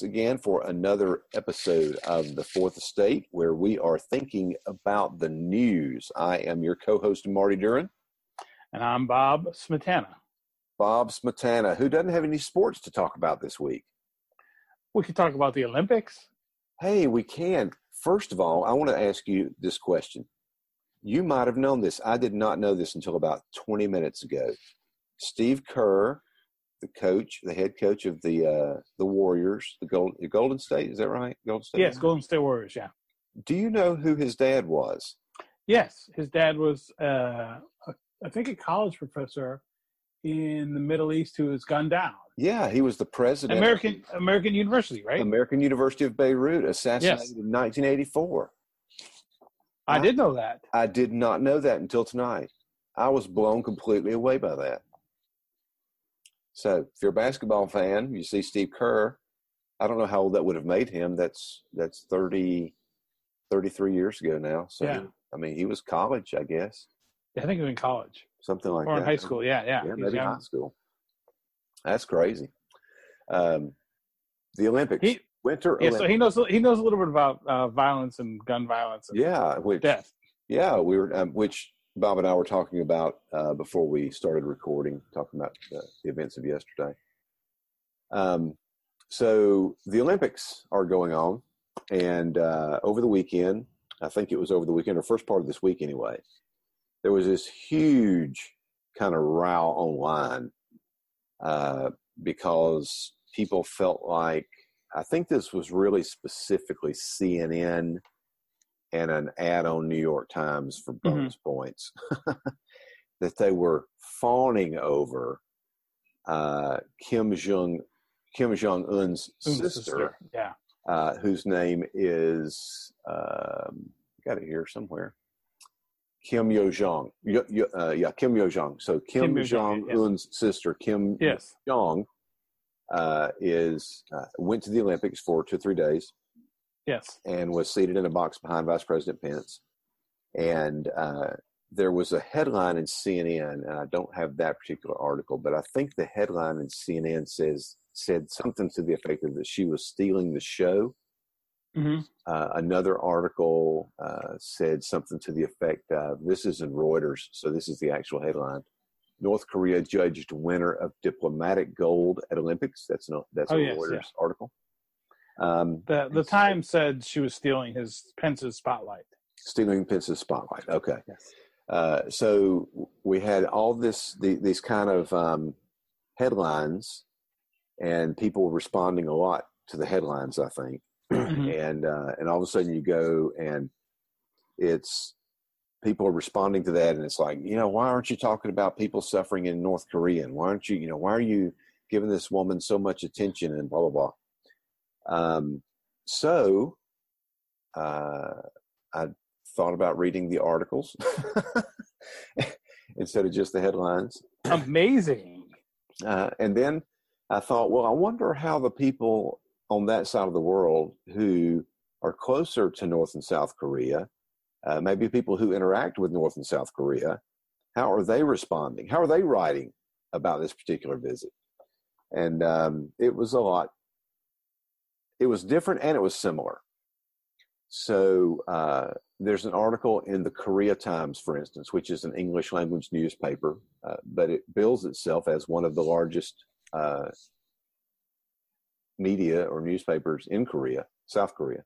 us again for another episode of The Fourth Estate, where we are thinking about the news. I am your co host, Marty Duren. And I'm Bob Smietana. Bob Smietana, who doesn't have any sports to talk about this week. We could talk about the Olympics. Hey, we can. First of all, I want to ask you this question. You might have known this. I did not know this until about 20 minutes ago. Steve Kerr, the coach, the head coach of the uh, the Warriors, the Golden Golden State, is that right? Golden State. Yes, Golden State Warriors. Yeah. Do you know who his dad was? Yes, his dad was, uh, a, I think, a college professor in the Middle East who was gunned down. Yeah, he was the president. American American University, right? American University of Beirut, assassinated Yes. in 1984. I did know that. I did not know that until tonight. I was blown completely away by that. So, if you're a basketball fan, you see Steve Kerr. I don't know how old that would have made him. That's that's 30, 33 years ago now. So, Yeah. I mean, he was college, I guess, I think he was in college something like or that. in high school. Yeah, yeah. Yeah, maybe young. high school. That's crazy. Um, the Olympics, He- Winter Yeah, Olympics. so he knows he knows a little bit about uh, violence and gun violence and yeah, which death. Yeah, we were, um, which Bob and I were talking about uh, before we started recording, talking about the, the events of yesterday. Um, so the Olympics are going on, and uh, over the weekend, I think it was over the weekend or first part of this week anyway, there was this huge kind of row online uh, because people felt like I think this was really specifically CNN and an ad on New York Times for bonus points that they were fawning over uh, Kim Jong Kim Jong Un's Un's sister, Yeah. uh, whose name is um, got it here somewhere. Kim Yo Jong, Yo, Yo, uh, yeah, Kim Yo Jong. So Kim, Kim Jong Un's sister, Kim Yes. Jong, uh, is uh, went to the Olympics for two or three days Yes. and was seated in a box behind Vice President Pence. And uh, there was a headline in CNN, and I don't have that particular article, but I think the headline in CNN says said something to the effect of that she was stealing the show. hmm Uh, another article uh, said something to the effect of this is in Reuters, so this is the actual headline. North Korea judged winner of diplomatic gold at Olympics. That's no, that's Oh, a yes, Reuters yeah. article. Um, The the Times said she was stealing his Pence's spotlight. stealing Pence's spotlight. Okay. Yes. Uh, so we had all this, the, these kind of um, headlines, and people were responding a lot to the headlines. I think, Mhm. and uh, and all of a sudden you go and it's people are responding to that, and it's like, you know, why aren't you talking about people suffering in North Korea? And why aren't you, you know, why are you giving this woman so much attention? And blah blah blah. Um, so uh, I thought about reading the articles instead of just the headlines. Amazing. Uh, and then I thought, well, I wonder how the people on that side of the world who are closer to North and South Korea, uh, maybe people who interact with North and South Korea, how are they responding? How are they writing about this particular visit? And um, it was a lot. It was different and it was similar. So uh, there's an article in the Korea Times, for instance, which is an English language newspaper, uh, but it bills itself as one of the largest uh, media or newspapers in Korea, South Korea.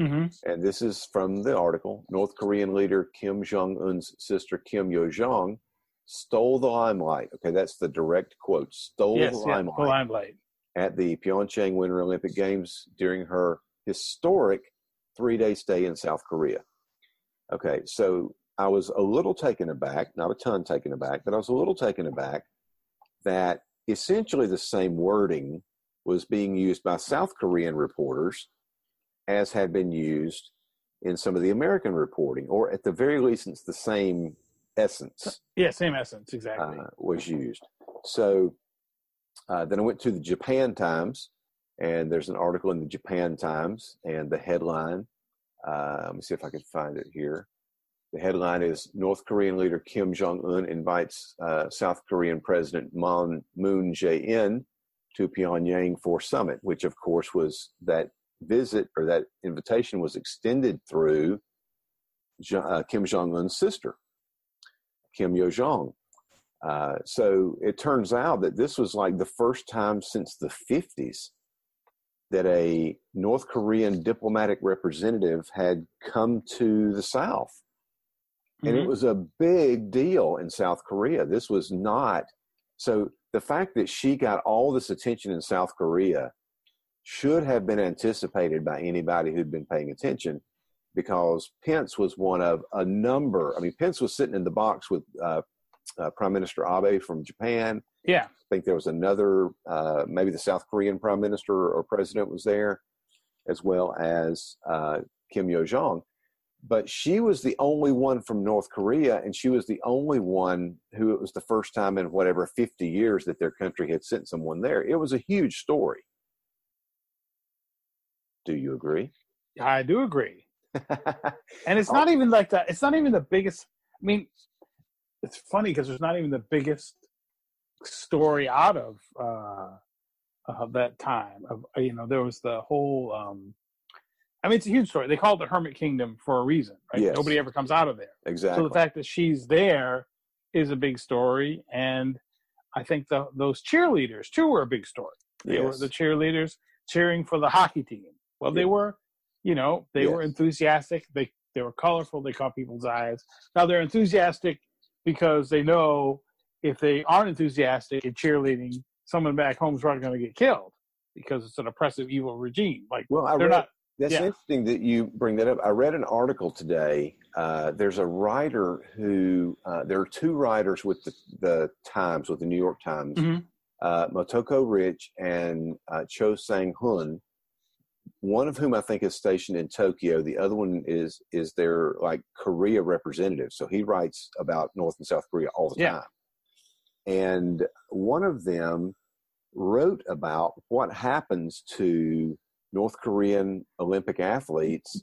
hmm And this is from the article North Korean leader Kim Jong un's sister Kim Yo Jong stole the limelight. Okay, that's the direct quote stole Yes. the Yeah. The limelight. At the Pyeongchang Winter Olympic Games during her historic three day stay in South Korea. Okay, so I was a little taken aback, not a ton taken aback, but I was a little taken aback that essentially the same wording was being used by South Korean reporters as had been used in some of the American reporting, or at the very least, it's the same essence Yeah. Same essence. Exactly. uh, was used. So uh, then I went to the Japan Times, and there's an article in the Japan Times, and the headline. Uh, let me see if I can find it here. The headline is North Korean leader Kim Jong Un invites uh, South Korean President Moon Moon Jae-in to Pyongyang for summit, which of course was that visit or that invitation was extended through uh, Kim Jong Un's sister, Kim Yo Jong. Uh, so it turns out that this was like the first time since the 50s that a North Korean diplomatic representative had come to the South. And mm-hmm. it was a big deal in South Korea. This was not so the fact that she got all this attention in South Korea should have been anticipated by anybody who'd been paying attention because Pence was one of a number. I mean, Pence was sitting in the box with uh, uh, Prime Minister Abe from Japan. Yeah. I think there was another, uh, maybe the South Korean Prime Minister or President was there, as well as uh, Kim Yo Jong but she was the only one from North Korea, and she was the only one who it was the first time in whatever 50 years that their country had sent someone there. It was a huge story. Do you agree? I do agree. and it's not even like that. It's not even the biggest. I mean, it's funny because there's not even the biggest story out of uh, of that time. Of you know, there was the whole um, I mean, it's a huge story. They call it the Hermit Kingdom for a reason, right? Yes. Nobody ever comes out of there. Exactly. So the fact that she's there is a big story, and I think the, those cheerleaders too were a big story. They yes. were the cheerleaders cheering for the hockey team. Well, they were, you know, they yes. were enthusiastic. They they were colorful. They caught people's eyes. Now they're enthusiastic because they know if they aren't enthusiastic in cheerleading, someone back home is probably going to get killed because it's an oppressive, evil regime. Like, well, I they're read, not that's yeah. interesting that you bring that up. I read an article today. Uh, there's a writer who, uh, there are two writers with the, the, Times, with the New York Times, mm-hmm. uh, Motoko Rich and uh, Choe Sang Hun. One of whom I think is stationed in Tokyo. The other one is is their like Korea representative. So he writes about North and South Korea all the yeah. time. And one of them wrote about what happens to North Korean Olympic athletes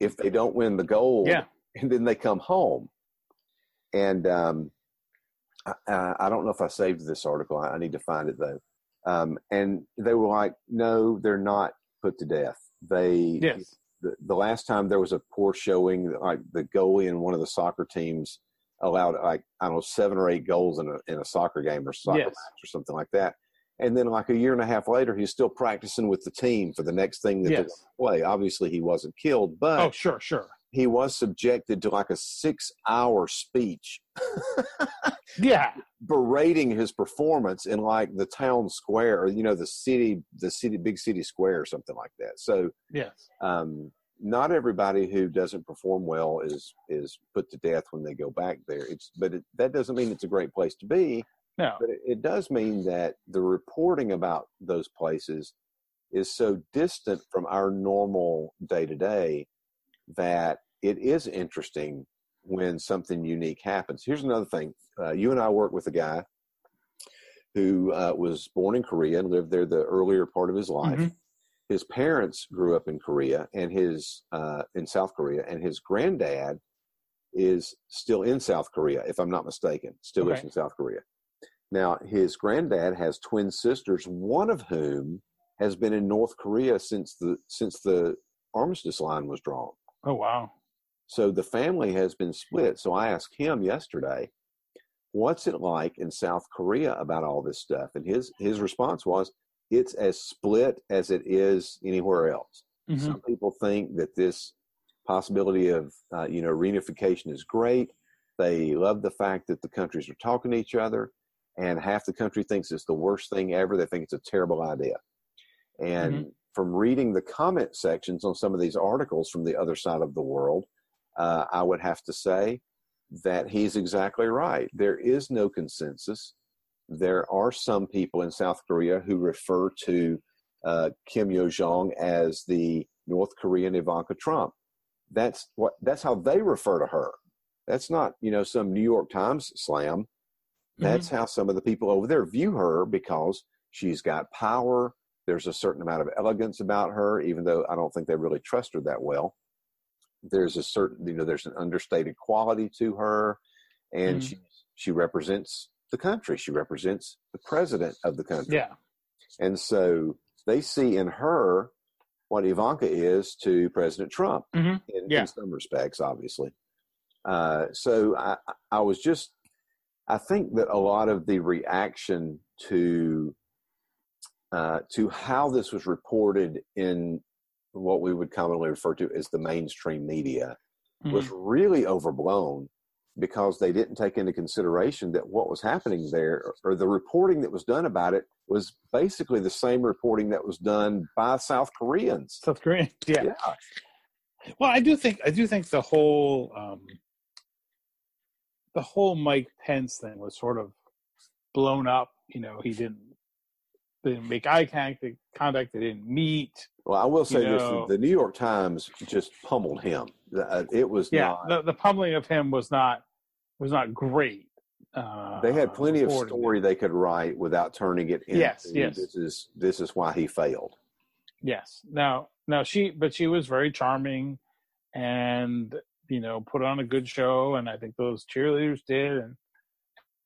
if they don't win the gold, yeah. and then they come home. And um, I, I, don't know if I saved this article. I, I need to find it though. Um, and they were like, "No, they're not put to death." They yes. The, the last time there was a poor showing, like the goalie in one of the soccer teams allowed like I don't know seven or eight goals in a in a soccer game or soccer yes. match or something like that. And then, like a year and a half later, he's still practicing with the team for the next thing that yes. they play. Obviously, he wasn't killed, but oh, sure, sure, he was subjected to like a six-hour speech. yeah, berating his performance in like the town square, or you know, the city, the city, big city square, or something like that. So, yes, um, not everybody who doesn't perform well is is put to death when they go back there. It's but it, that doesn't mean it's a great place to be. No. But it, it does mean that the reporting about those places is so distant from our normal day to day that it is interesting when something unique happens. Here's another thing. Uh, you and I work with a guy who uh, was born in Korea and lived there the earlier part of his life. Mm-hmm. His parents grew up in Korea and his uh, in South Korea, and his granddad is still in South Korea, if I'm not mistaken. Still okay. lives in South Korea. Now, his granddad has twin sisters, one of whom has been in North Korea since the since the armistice line was drawn. Oh wow. So the family has been split. So I asked him yesterday, what's it like in South Korea about all this stuff? And his his response was, it's as split as it is anywhere else. Mm-hmm. Some people think that this possibility of uh, you know reunification is great. They love the fact that the countries are talking to each other and half the country thinks it's the worst thing ever. They think it's a terrible idea. And mm-hmm. From reading the comment sections on some of these articles from the other side of the world, uh, I would have to say that he's exactly right. There is no consensus. There are some people in South Korea who refer to uh, Kim Yo Jong as the North Korean Ivanka Trump. That's what. That's how they refer to her. That's not you know some New York Times slam. That's mm-hmm. how some of the people over there view her because she's got power. There's a certain amount of elegance about her, even though I don't think they really trust her that well. There's a certain, you know, there's an understated quality to her, and mm-hmm. she she represents the country. She represents the president of the country. Yeah. And so they see in her what Ivanka is to President Trump Mhm. in, Yeah. in some respects, obviously. Uh, so I, I was just, I think that a lot of the reaction to uh, to how this was reported in what we would commonly refer to as the mainstream media was Mhm. really overblown because they didn't take into consideration that what was happening there or the reporting that was done about it was basically the same reporting that was done by South Koreans. South Korean. Yeah. Well, I do think I do think the whole um, the whole Mike Pence thing was sort of blown up. You know, he didn't they didn't make eye contact. Contact. They didn't meet. Well, I will say You this: the New York Times just pummeled him. Uh, It was Yeah, not. the, the pummeling of him was not was not great. Uh, They had plenty of story they could write without turning it into Yes, yes. this is this is why he failed. Yes. Now, now she, but she was very charming, and you know, put on a good show, and I think those cheerleaders did, and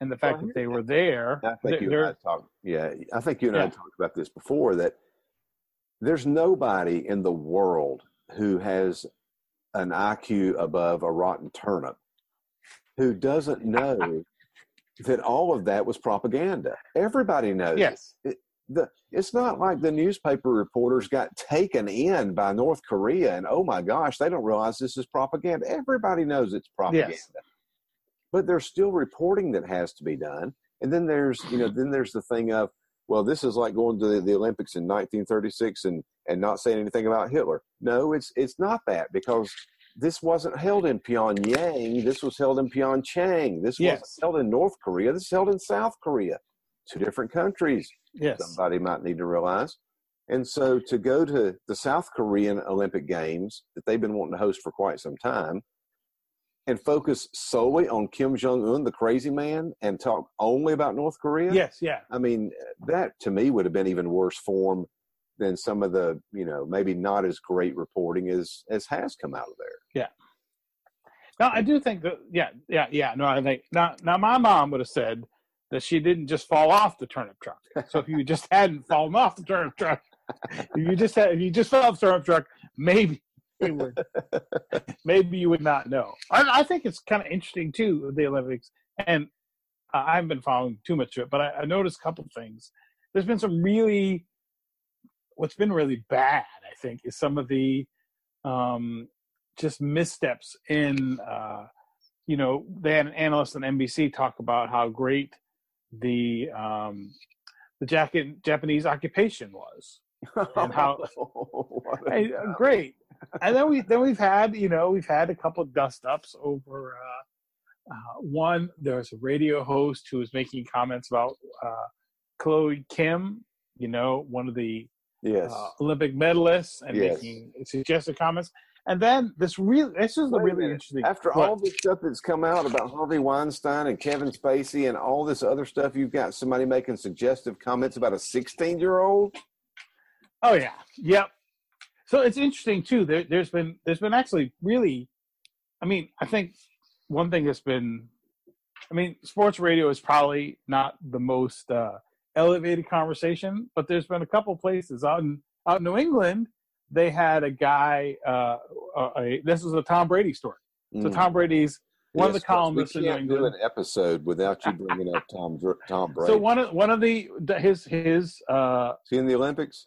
and the fact Well, that they were there. I think you and I they're- talked. Yeah, I think you and I Yeah. had talked about this before. That there's nobody in the world who has an IQ above a rotten turnip who doesn't know that all of that was propaganda. Everybody knows. it. yes. the it's not like the newspaper reporters got taken in by North Korea and oh my gosh, they don't realize this is propaganda. Everybody knows it's propaganda. Yes. But there's still reporting that has to be done. And then there's, you know, then there's the thing of, well, this is like going to the, the Olympics in 1936 and and not saying anything about Hitler. No, it's it's not that because this wasn't held in Pyongyang. This was held in Pyeongchang. This Yes. wasn't held in North Korea. This is held in South Korea. Two different countries Yes. somebody might need to realize. And so to go to the South Korean Olympic Games that they've been wanting to host for quite some time and focus solely on Kim Jong un, the crazy man, and talk only about North Korea. Yes. Yeah. I mean, that to me would have been even worse form than some of the, you know, maybe not as great reporting as as has come out of there. Yeah. No, I do think that. Yeah. Yeah. Yeah. No, I think now. Now, my mom would have said that she didn't just fall off the turnip truck. So if you just hadn't fallen off the turnip truck, if you just had, if you just fell off the turnip truck, maybe you would, maybe you would not know. I, I think it's kind of interesting too the Olympics, and uh, I haven't been following too much of it, but I, I noticed a couple things. There's been some really, what's been really bad, I think, is some of the um, just missteps in. Uh, you know, they had an analyst on NBC talk about how great the um, the jacket, Japanese occupation was. And how- What a Hey, uh, great. And then we then we've had you know we've had a couple of dust ups over uh, uh, one. There's a radio host who was making comments about uh, Chloe Kim, you know, one of the yes. uh, Olympic medalists, and Yes. making suggestive comments. And then this really this is the a really interesting. After what? all this stuff that's come out about Harvey Weinstein and Kevin Spacey and all this other stuff, you've got somebody making suggestive comments about a 16 year old. Oh yeah, yep. So it's interesting too. There, there's been there's been actually really, I mean, I think one thing that's been, I mean, sports radio is probably not the most uh, elevated conversation, but there's been a couple places out in out in New England. They had a guy. Uh, a, this is a Tom Brady story. So Mm. Tom Brady's one of the Yes, columnists We in New can't do an episode without you bringing up Tom Tom Brady. So one of one of the his his uh See in the Olympics?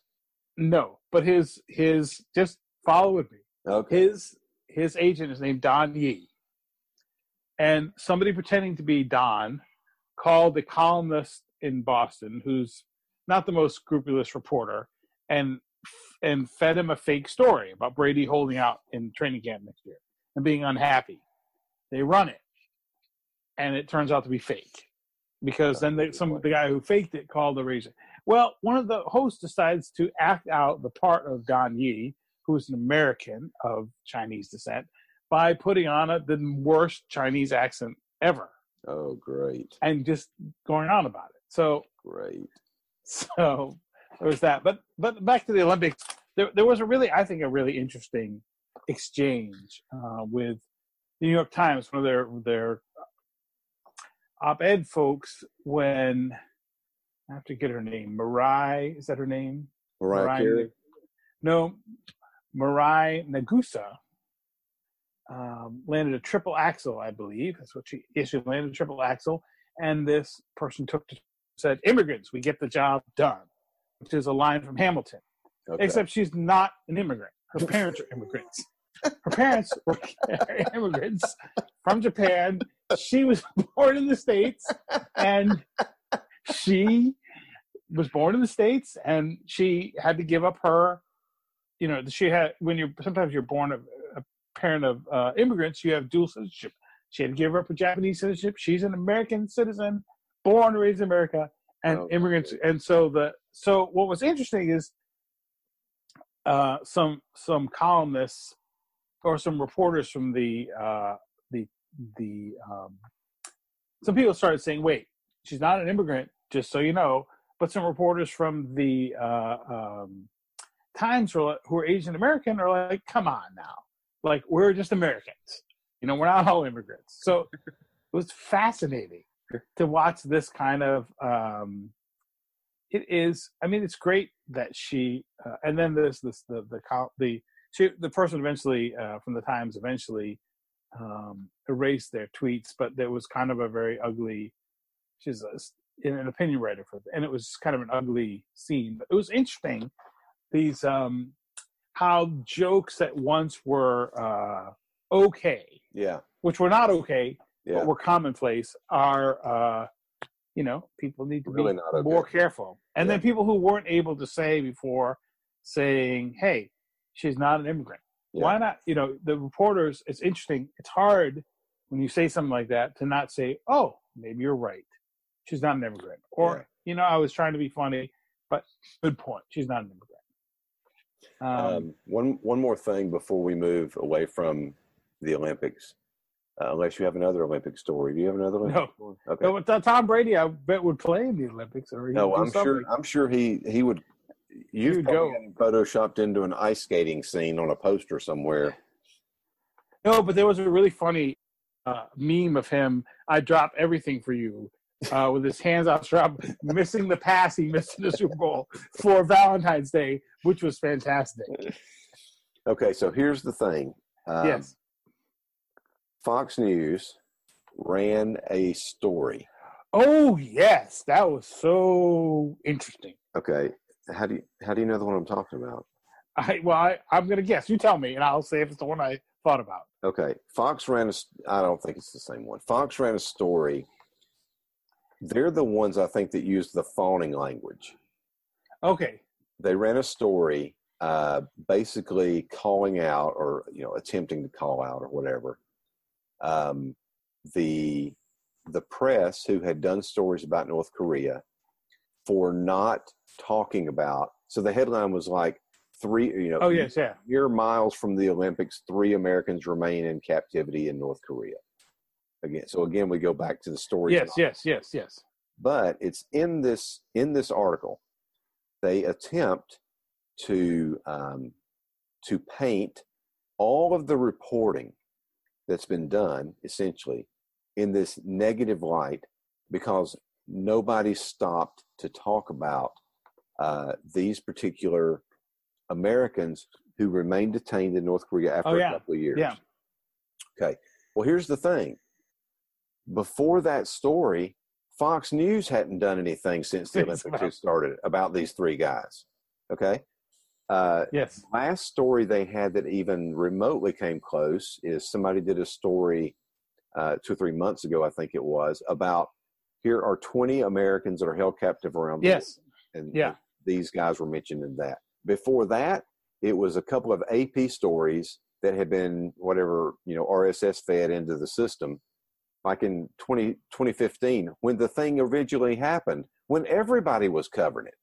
No, but his his just follow with me. Okay. his his agent is named Don Yee, and somebody pretending to be Don called the columnist in Boston, who's not the most scrupulous reporter, and and fed him a fake story about Brady holding out in training camp next year and being unhappy. They run it, and it turns out to be fake because then the, some the guy who faked it called the reason. Well, one of the hosts decides to act out the part of Don Yee, who's an American of Chinese descent, by putting on a, the worst Chinese accent ever Oh, great. and just going on about it. So, Great. so there was that. But but back to the Olympics, there there was a really I think a really interesting exchange uh, with the New York Times, one of their their op-ed folks when I have to get her name. Mariah, is that her name? Mariah, Mariah Carey? No, Mariah Nagusa um, landed a triple axel, I believe. That's what she issued. She landed a triple axel, and this person took to said, "Immigrants, we get the job done," which is a line from Hamilton. Okay. Except she's not an immigrant. Her parents are immigrants. Her parents were immigrants from Japan. She was born in the states, and she was born in the states, and she had to give up her. You know, she had when you're sometimes you're born a, a parent of uh, immigrants, you have dual citizenship. She had to give up her Japanese citizenship. She's an American citizen, born and raised in America, and oh, immigrants. And so the so what was interesting is uh, some some columnists or some reporters from the uh, the the um, some people started saying, "Wait, she's not an immigrant." Just so you know, but some reporters from the uh, um, Times who are, Asian American are like, "Come on now, like we're just Americans. You know, we're not all immigrants." So it was fascinating to watch this kind of um, it is i mean it's great that she uh, and then there's this the the the she, the person eventually uh, from the times eventually um, erased their tweets but there was kind of a very ugly she's a, an opinion writer for and it was kind of an ugly scene but it was interesting these um how jokes that once were uh okay yeah which were not okay yeah. but were commonplace are uh you know, people need to really be okay. more careful. And yeah. then people who weren't able to say before saying, hey, she's not an immigrant. Yeah. Why not? You know, the reporters, it's interesting. It's hard when you say something like that to not say, oh, maybe you're right. She's not an immigrant. Or, yeah. you know, I was trying to be funny, but good point. She's not an immigrant. Um, um, one one more thing before we move away from the Olympics. Uh, unless you have another Olympic story. Do you have another Olympic no. story? Okay. No, Tom Brady, I bet would play in the Olympics. Or no, I'm sure. I'm sure he he would. You've go. photoshopped into an ice skating scene on a poster somewhere. No, but there was a really funny uh, meme of him. I drop everything for you. Uh, with his hands off outstretched, missing the pass he missed in the Super Bowl for Valentine's Day, which was fantastic. Okay, so here's the thing. Um, yes Fox News ran a story. Oh yes, that was so interesting. Okay, how do you how do you know the one I'm talking about? I well, I, I'm gonna guess. You tell me, and I'll say if it's the one I thought about. Okay, Fox ran a. I don't think it's the same one. Fox ran a story. They're the ones I think that used the fawning language. Okay. They ran a story, uh, basically calling out or you know attempting to call out or whatever um, the the press who had done stories about North Korea for not talking about. So the headline was like three, you know, oh yes, yeah, mere miles from the Olympics, three Americans remain in captivity in North Korea. Again, so again, we go back to the story. Yes, yes, yes, yes. But it's in this in this article, they attempt to um, to paint all of the reporting that's been done essentially in this negative light because nobody stopped to talk about uh, these particular Americans who remained detained in North Korea after oh, yeah. a couple of years. Yeah. Okay. Well, here's the thing. Before that story, Fox News hadn't done anything since the Olympics started about these three guys. Okay. Uh, yes. Last story they had that even remotely came close is somebody did a story uh, two or three months ago, I think it was, about here are 20 Americans that are held captive around the yes. And yeah. these guys were mentioned in that. Before that, it was a couple of AP stories that had been whatever, you know, RSS fed into the system. Like in 20, 2015, when the thing originally happened, when everybody was covering it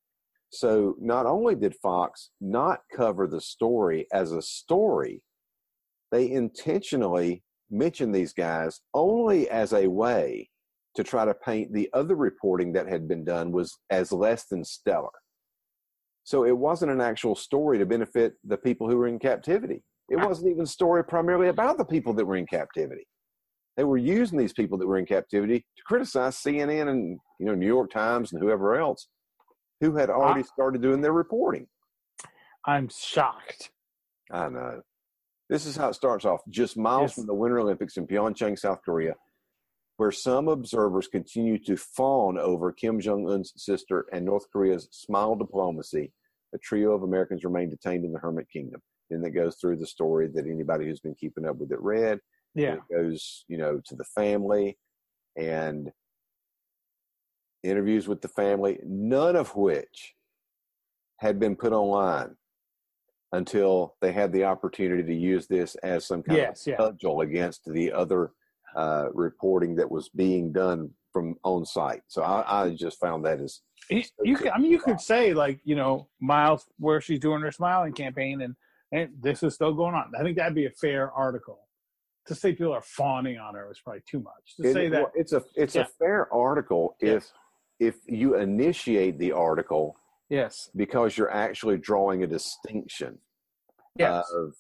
so not only did Fox not cover the story as a story, they intentionally mentioned these guys only as a way to try to paint the other reporting that had been done was as less than stellar. So it wasn't an actual story to benefit the people who were in captivity. It wasn't even a story primarily about the people that were in captivity. They were using these people that were in captivity to criticize CNN and you know New York Times and whoever else who had already started doing their reporting. I'm shocked. I know. This is how it starts off. Just miles Yes. from the Winter Olympics in Pyeongchang, South Korea, where some observers continue to fawn over Kim Jong Un's sister and North Korea's smile diplomacy. A trio of Americans remain detained in the Hermit Kingdom. Then it goes through the story that anybody who's been keeping up with it read. Yeah. It goes, you know, to the family and interviews with the family, none of which had been put online until they had the opportunity to use this as some kind Yes, of yeah. cudgel against the other uh, reporting that was being done from on site. So I, I just found that as You, you could, I mean, you could say like, you know, Miles, where she's doing her smiling campaign, and and this is still going on. I think that'd be a fair article. To say people are fawning on her is probably too much. To it- say that, it's a it's Yeah. a fair article if yes, if you initiate the article yes, because you're actually drawing a distinction yes, of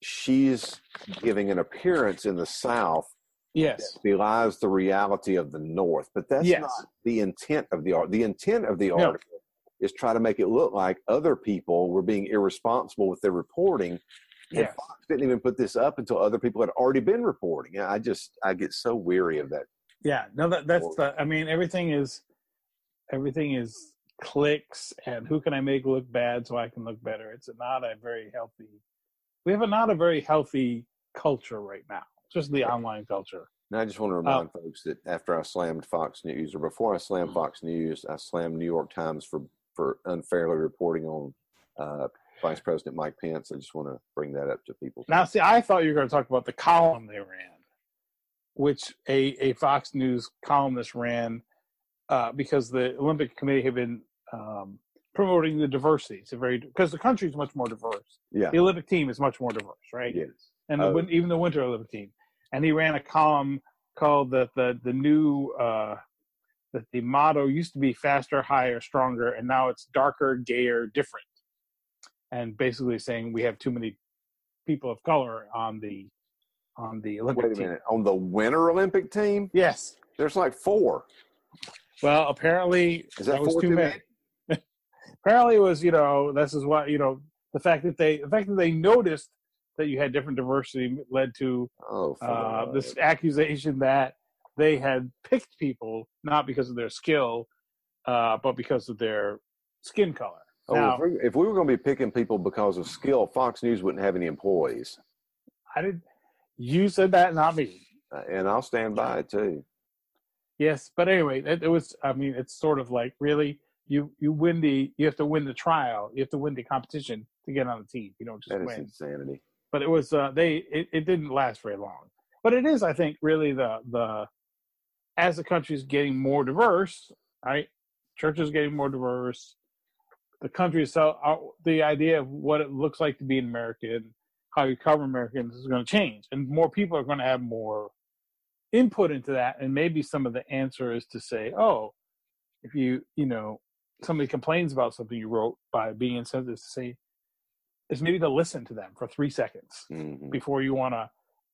she's giving an appearance in the South yes, that belies the reality of the North. But that's Yes. not the intent of the art. The intent of the No. article is try to make it look like other people were being irresponsible with their reporting. And. Fox didn't even put this up until other people had already been reporting. I just I get so weary of that. Yeah, no, that that's the. I mean, everything is, everything is clicks and who can I make look bad so I can look better. It's not a very healthy. We have a not a very healthy culture right now, just the online culture. And I just want to Uh, remind folks that after I slammed Fox News, or before I Mm-hmm. slammed Fox News, I slammed New York Times for for unfairly reporting on uh, Vice President Mike Pence. I just want to bring that up to people. Now, see, I thought you were going to talk about the column they ran, which a, a Fox News columnist ran uh, because the Olympic Committee had been um, promoting the diversity. It's a very because the country is much more diverse. Yeah. The Olympic team is much more diverse, right? Yes. And the, Oh. even the Winter Olympic team. And he ran a column called the the the new uh, that the motto used to be faster, higher, stronger, and now it's darker, gayer, different. And basically saying we have too many people of color on the on the Olympic Wait a team. minute. On the Winter Olympic team, Yes. there's like four. Well, apparently Is that that was too too many. apparently, it was you know this is what you know the fact that they the fact that they noticed that you had different diversity led to Oh, uh, this accusation that they had picked people not because of their skill, uh, but because of their skin color. Oh, now- if, we, if we were going to be picking people because of skill, Fox News wouldn't have any employees, I did. You said that, not me. Uh, and I'll stand by it too. Yes, but anyway, it, it was. I mean, it's sort of like really you you win the you have to win the trial, you have to win the competition to get on the team. You don't just That is win. insanity. but it was uh, they it, it didn't last very long but it is i think really the the as the country is getting more diverse right churches getting more diverse the country itself uh, the idea of what it looks like to be an american how you cover americans is going to change and more people are going to have more input into that and maybe some of the answer is to say oh if you you know somebody complains about something you wrote by being insensitive to say is maybe to listen to them for three seconds Mhm. before you want to,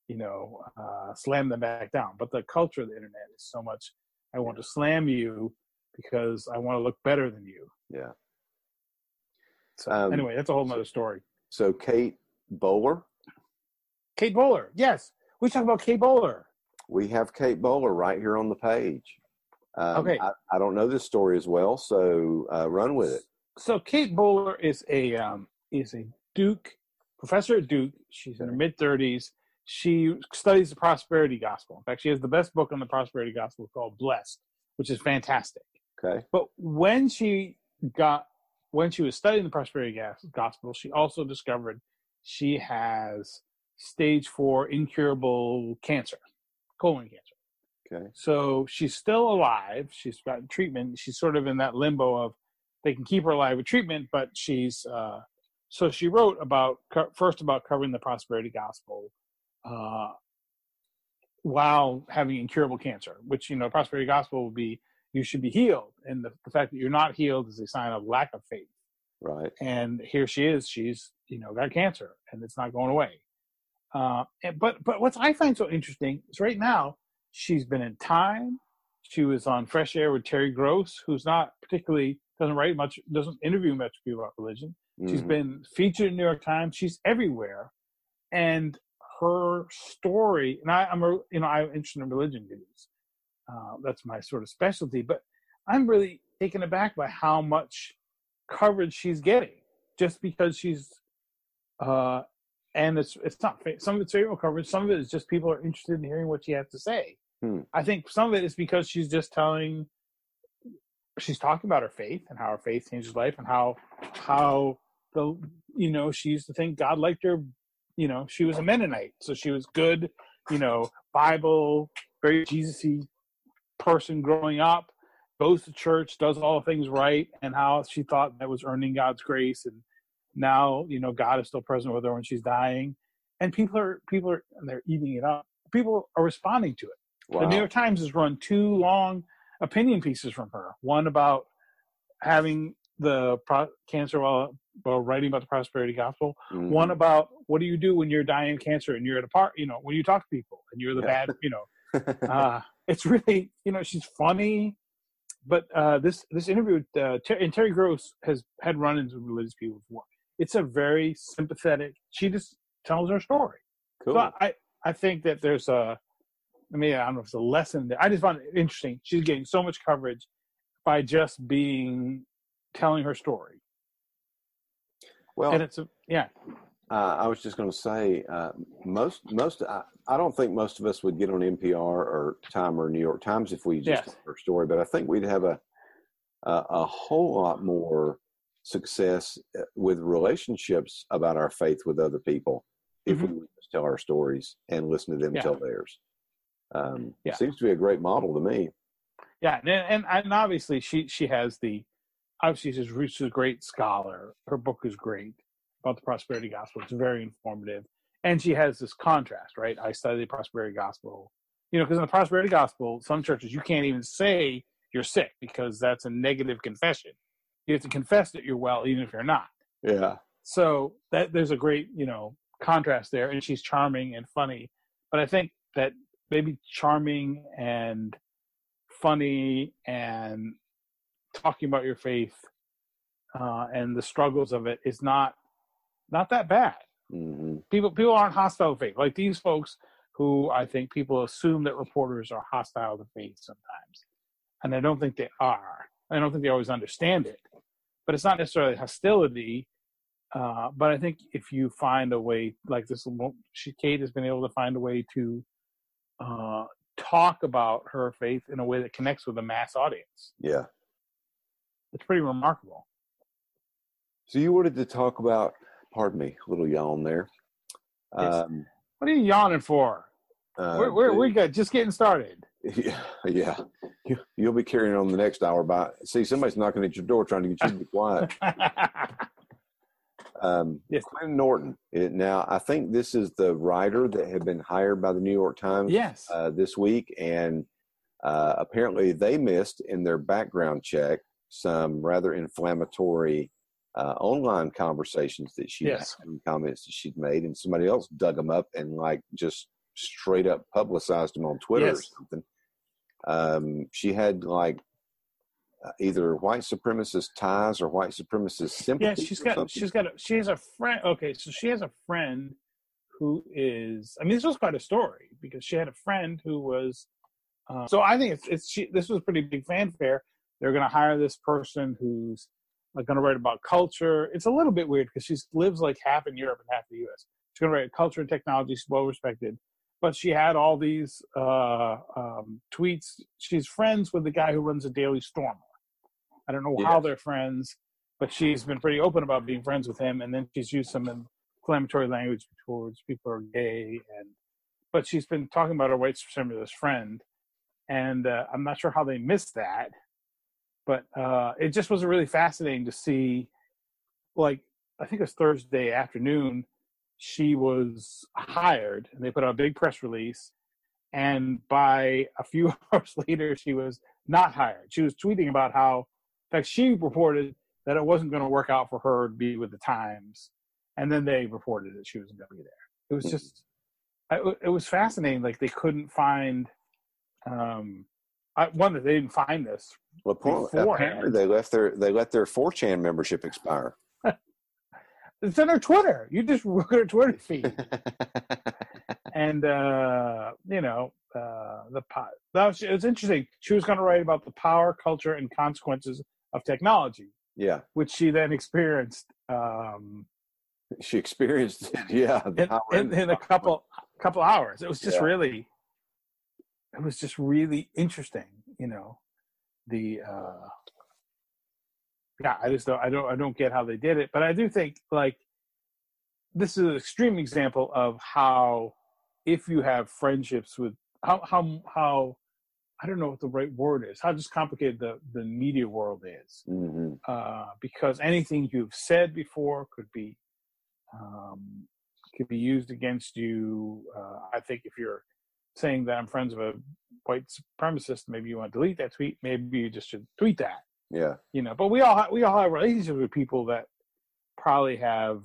you know, uh, slam them back down. But the culture of the internet is so much. I want to slam you because I want to look better than you. Yeah. So Um, anyway, that's a whole nother story. So Kate Bowler, Kate Bowler, yes, we talk about Kate Bowler. we have Kate Bowler right here on the page. Um, Okay. I, I don't know this story as well, so uh, run with it. So Kate Bowler is a um, is a Duke professor at Duke. She's in her mid thirties. She studies the prosperity gospel. In fact, she has the best book on the prosperity gospel called Blessed, which is fantastic. Okay. But when she got when she was studying the prosperity gospel, she also discovered she has stage four incurable cancer, colon cancer. Okay. So she's still alive. She's gotten treatment. She's sort of in that limbo of they can keep her alive with treatment, but she's uh, so she wrote about first about covering the prosperity gospel uh, while having incurable cancer, which you know prosperity gospel would be you should be healed, and the, the fact that you're not healed is a sign of lack of faith. Right. And here she is. She's you know got cancer, and it's not going away. Uh, and, but but what I find so interesting is right now she's been in Time. She was on Fresh Air with Terry Gross, who's not particularly doesn't write much, doesn't interview much people about religion. Mm-hmm. She's been featured in New York Times. She's everywhere, and her story. And I, am a you know I'm interested in religion news. Uh, that's my sort of specialty. But I'm really taken aback by how much coverage she's getting, just because she's. Uh, and it's it's not some of it's favorable coverage. Some of it is just people are interested in hearing what she has to say. Hmm. I think some of it is because she's just telling she's talking about her faith and how her faith changes life and how how the you know she used to think God liked her. You know, she was a Mennonite, so she was good. You know, Bible, very Jesusy person growing up. Goes to church, does all things right, and how she thought that was earning God's grace, and now you know God is still present with her when she's dying, and people are people are and they're eating it up. People are responding to it. Wow. The New York Times has run two long opinion pieces from her. One about having the pro- cancer while, while writing about the prosperity gospel. Mm-hmm. One about what do you do when you're dying of cancer and you're at a part, you know, when you talk to people and you're the yeah. bad, you know. uh, it's really, you know, she's funny. But uh, this this interview with uh, Ter- and Terry Gross has had run-ins with religious people before. It's a very sympathetic. She just tells her story. Cool. So I I think that there's a I mean, I don't know if it's a lesson there. I just found it interesting. She's getting so much coverage by just being telling her story. Well, and it's a, yeah. Uh, I was just going to say uh, most most I, I, don't think most of us would get on NPR or Time or New York Times if we just yes. told our story, but I think we'd have a, a a whole lot more success uh, with relationships about our faith with other people if mm-hmm. we just tell our stories and listen to them yeah. tell theirs. Um, yeah. Seems to be a great model to me. Yeah, and, and and obviously she she has the obviously she's, she's a great scholar. Her book is great about the prosperity gospel. It's very informative, and she has this contrast, right? I study the prosperity gospel, you know, because in the prosperity gospel, some churches you can't even say you're sick because that's a negative confession. You have to confess that you're well, even if you're not. Yeah. So that there's a great you know contrast there, and she's charming and funny. But I think that maybe charming and funny and talking about your faith uh, and the struggles of it is not not that bad. Mm-hmm. People people aren't hostile to faith. Like these folks who I think people assume that reporters are hostile to faith sometimes, and I don't think they are. I don't think they always understand it, but it's not necessarily hostility. Uh, but I think if you find a way like this, she Kate has been able to find a way to uh, talk about her faith in a way that connects with a mass audience. Yeah. It's pretty remarkable. So you wanted to talk about, pardon me, a little yawn there. Um, what are you yawning for? Uh, we're, we're, we're good. Just getting started. Yeah, yeah. You, will be carrying on the next hour by. See, somebody's knocking at your door trying to get you to be quiet. Um, yes. Quinn Norton. It, now, I think this is the writer that had been hired by the New York Times. Yes. Uh, this week, and uh, apparently they missed in their background check some rather inflammatory uh, online conversations that she yes. had, comments that she'd made, and somebody else dug them up and like just straight up publicized them on Twitter yes. or something. Um, she had like uh, either white supremacist ties or white supremacist sympathy. Yeah, she's got something. she's got a, she has a friend. Okay, so she has a friend who is. I mean, this was quite a story because she had a friend who was. Uh, so I think it's it's she, this was pretty big fanfare. They're going to hire this person who's like going to write about culture. It's a little bit weird because she lives like half in Europe and half in the U.S. She's going to write culture and technology. She's well respected, but she had all these uh, um, tweets. She's friends with the guy who runs a Daily Stormer. I don't know yeah. how they're friends, but she's been pretty open about being friends with him. And then she's used some inflammatory language towards people who are gay, and but she's been talking about her white supremacist friend, and uh, I'm not sure how they missed that, but uh, it just was really fascinating to see. Like I think it was Thursday afternoon, she was hired, and they put out a big press release. And by a few hours later, she was not hired. She was tweeting about how in fact, she reported that it wasn't going to work out for her to be with the Times, and then they reported that she wasn't going to be there. It was just it was fascinating. Like they couldn't find um, I, one that they didn't find this. Well, apparently they left their they let their 4chan membership expire. it's on their Twitter. You just look at their Twitter feed, and uh, you know uh, the that was, it was interesting. She was going to write about the power, culture, and consequences of technology. Yeah, which she then experienced. Um, she experienced it, yeah, in, in, in a couple couple hours. It was just yeah. really it was just really interesting, you know. The uh yeah, I just don't I don't I don't get how they did it, but I do think like this is an extreme example of how if you have friendships with how how how I don't know what the right word is. How just complicated the the media world is, mm-hmm. uh, because anything you've said before could be um, could be used against you. Uh, I think if you're saying that I'm friends with a white supremacist, maybe you want to delete that tweet. Maybe you just should tweet that. Yeah. You know, but we all we all have relationships with people that probably have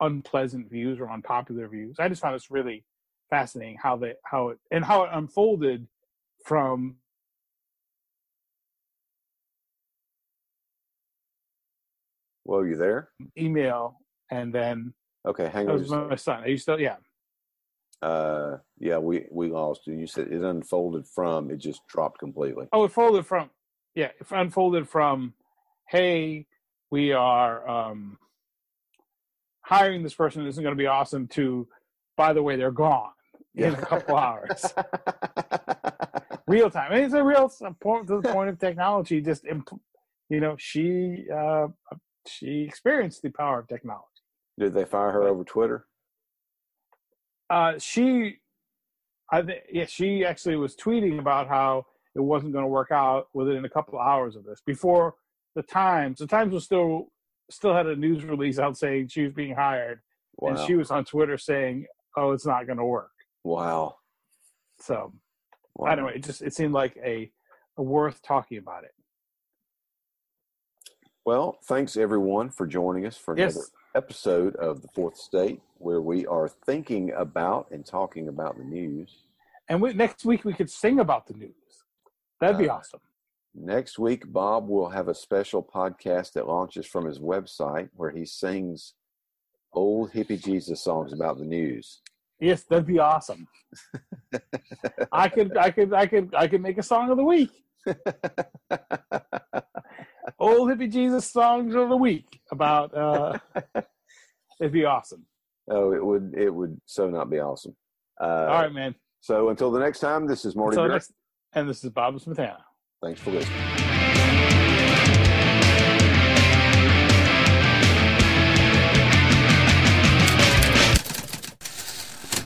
unpleasant views or unpopular views. I just found this really fascinating how they how it and how it unfolded from Whoa, you there? Email and then okay, hang on. That was my son. Are you still? Yeah uh yeah we we lost. You said it unfolded from it just dropped completely. Oh it folded from yeah it unfolded from hey we are um hiring this person this is going to be awesome to by the way they're gone in a couple hours. Real time. It's a real point to the point of technology just you know she uh she experienced the power of technology. Did they fire her over twitter uh, she, I think, yeah, she actually was tweeting about how it wasn't going to work out within a couple of hours of this. Before the Times, the Times was still still had a news release out saying she was being hired, wow. and she was on Twitter saying, "Oh, it's not going to work." Wow. So, wow. anyway, it just it seemed like a, a worth talking about it. Well, thanks everyone for joining us for another yes. Episode of the Fourth Estate, where we are thinking about and talking about the news. And we, next week we could sing about the news. That'd be uh, awesome. Next week, Bob will have a special podcast that launches from his website where he sings old hippie Jesus songs about the news. Yes, that'd be awesome. I could, I could, I could, I could make a song of the week. old hippie Jesus songs of the week about. Uh, it'd be awesome. Oh, it would. It would so not be awesome. Uh, All right, man. So until the next time, this is Marty. Next, and this is Bob Smietana. Thanks for listening.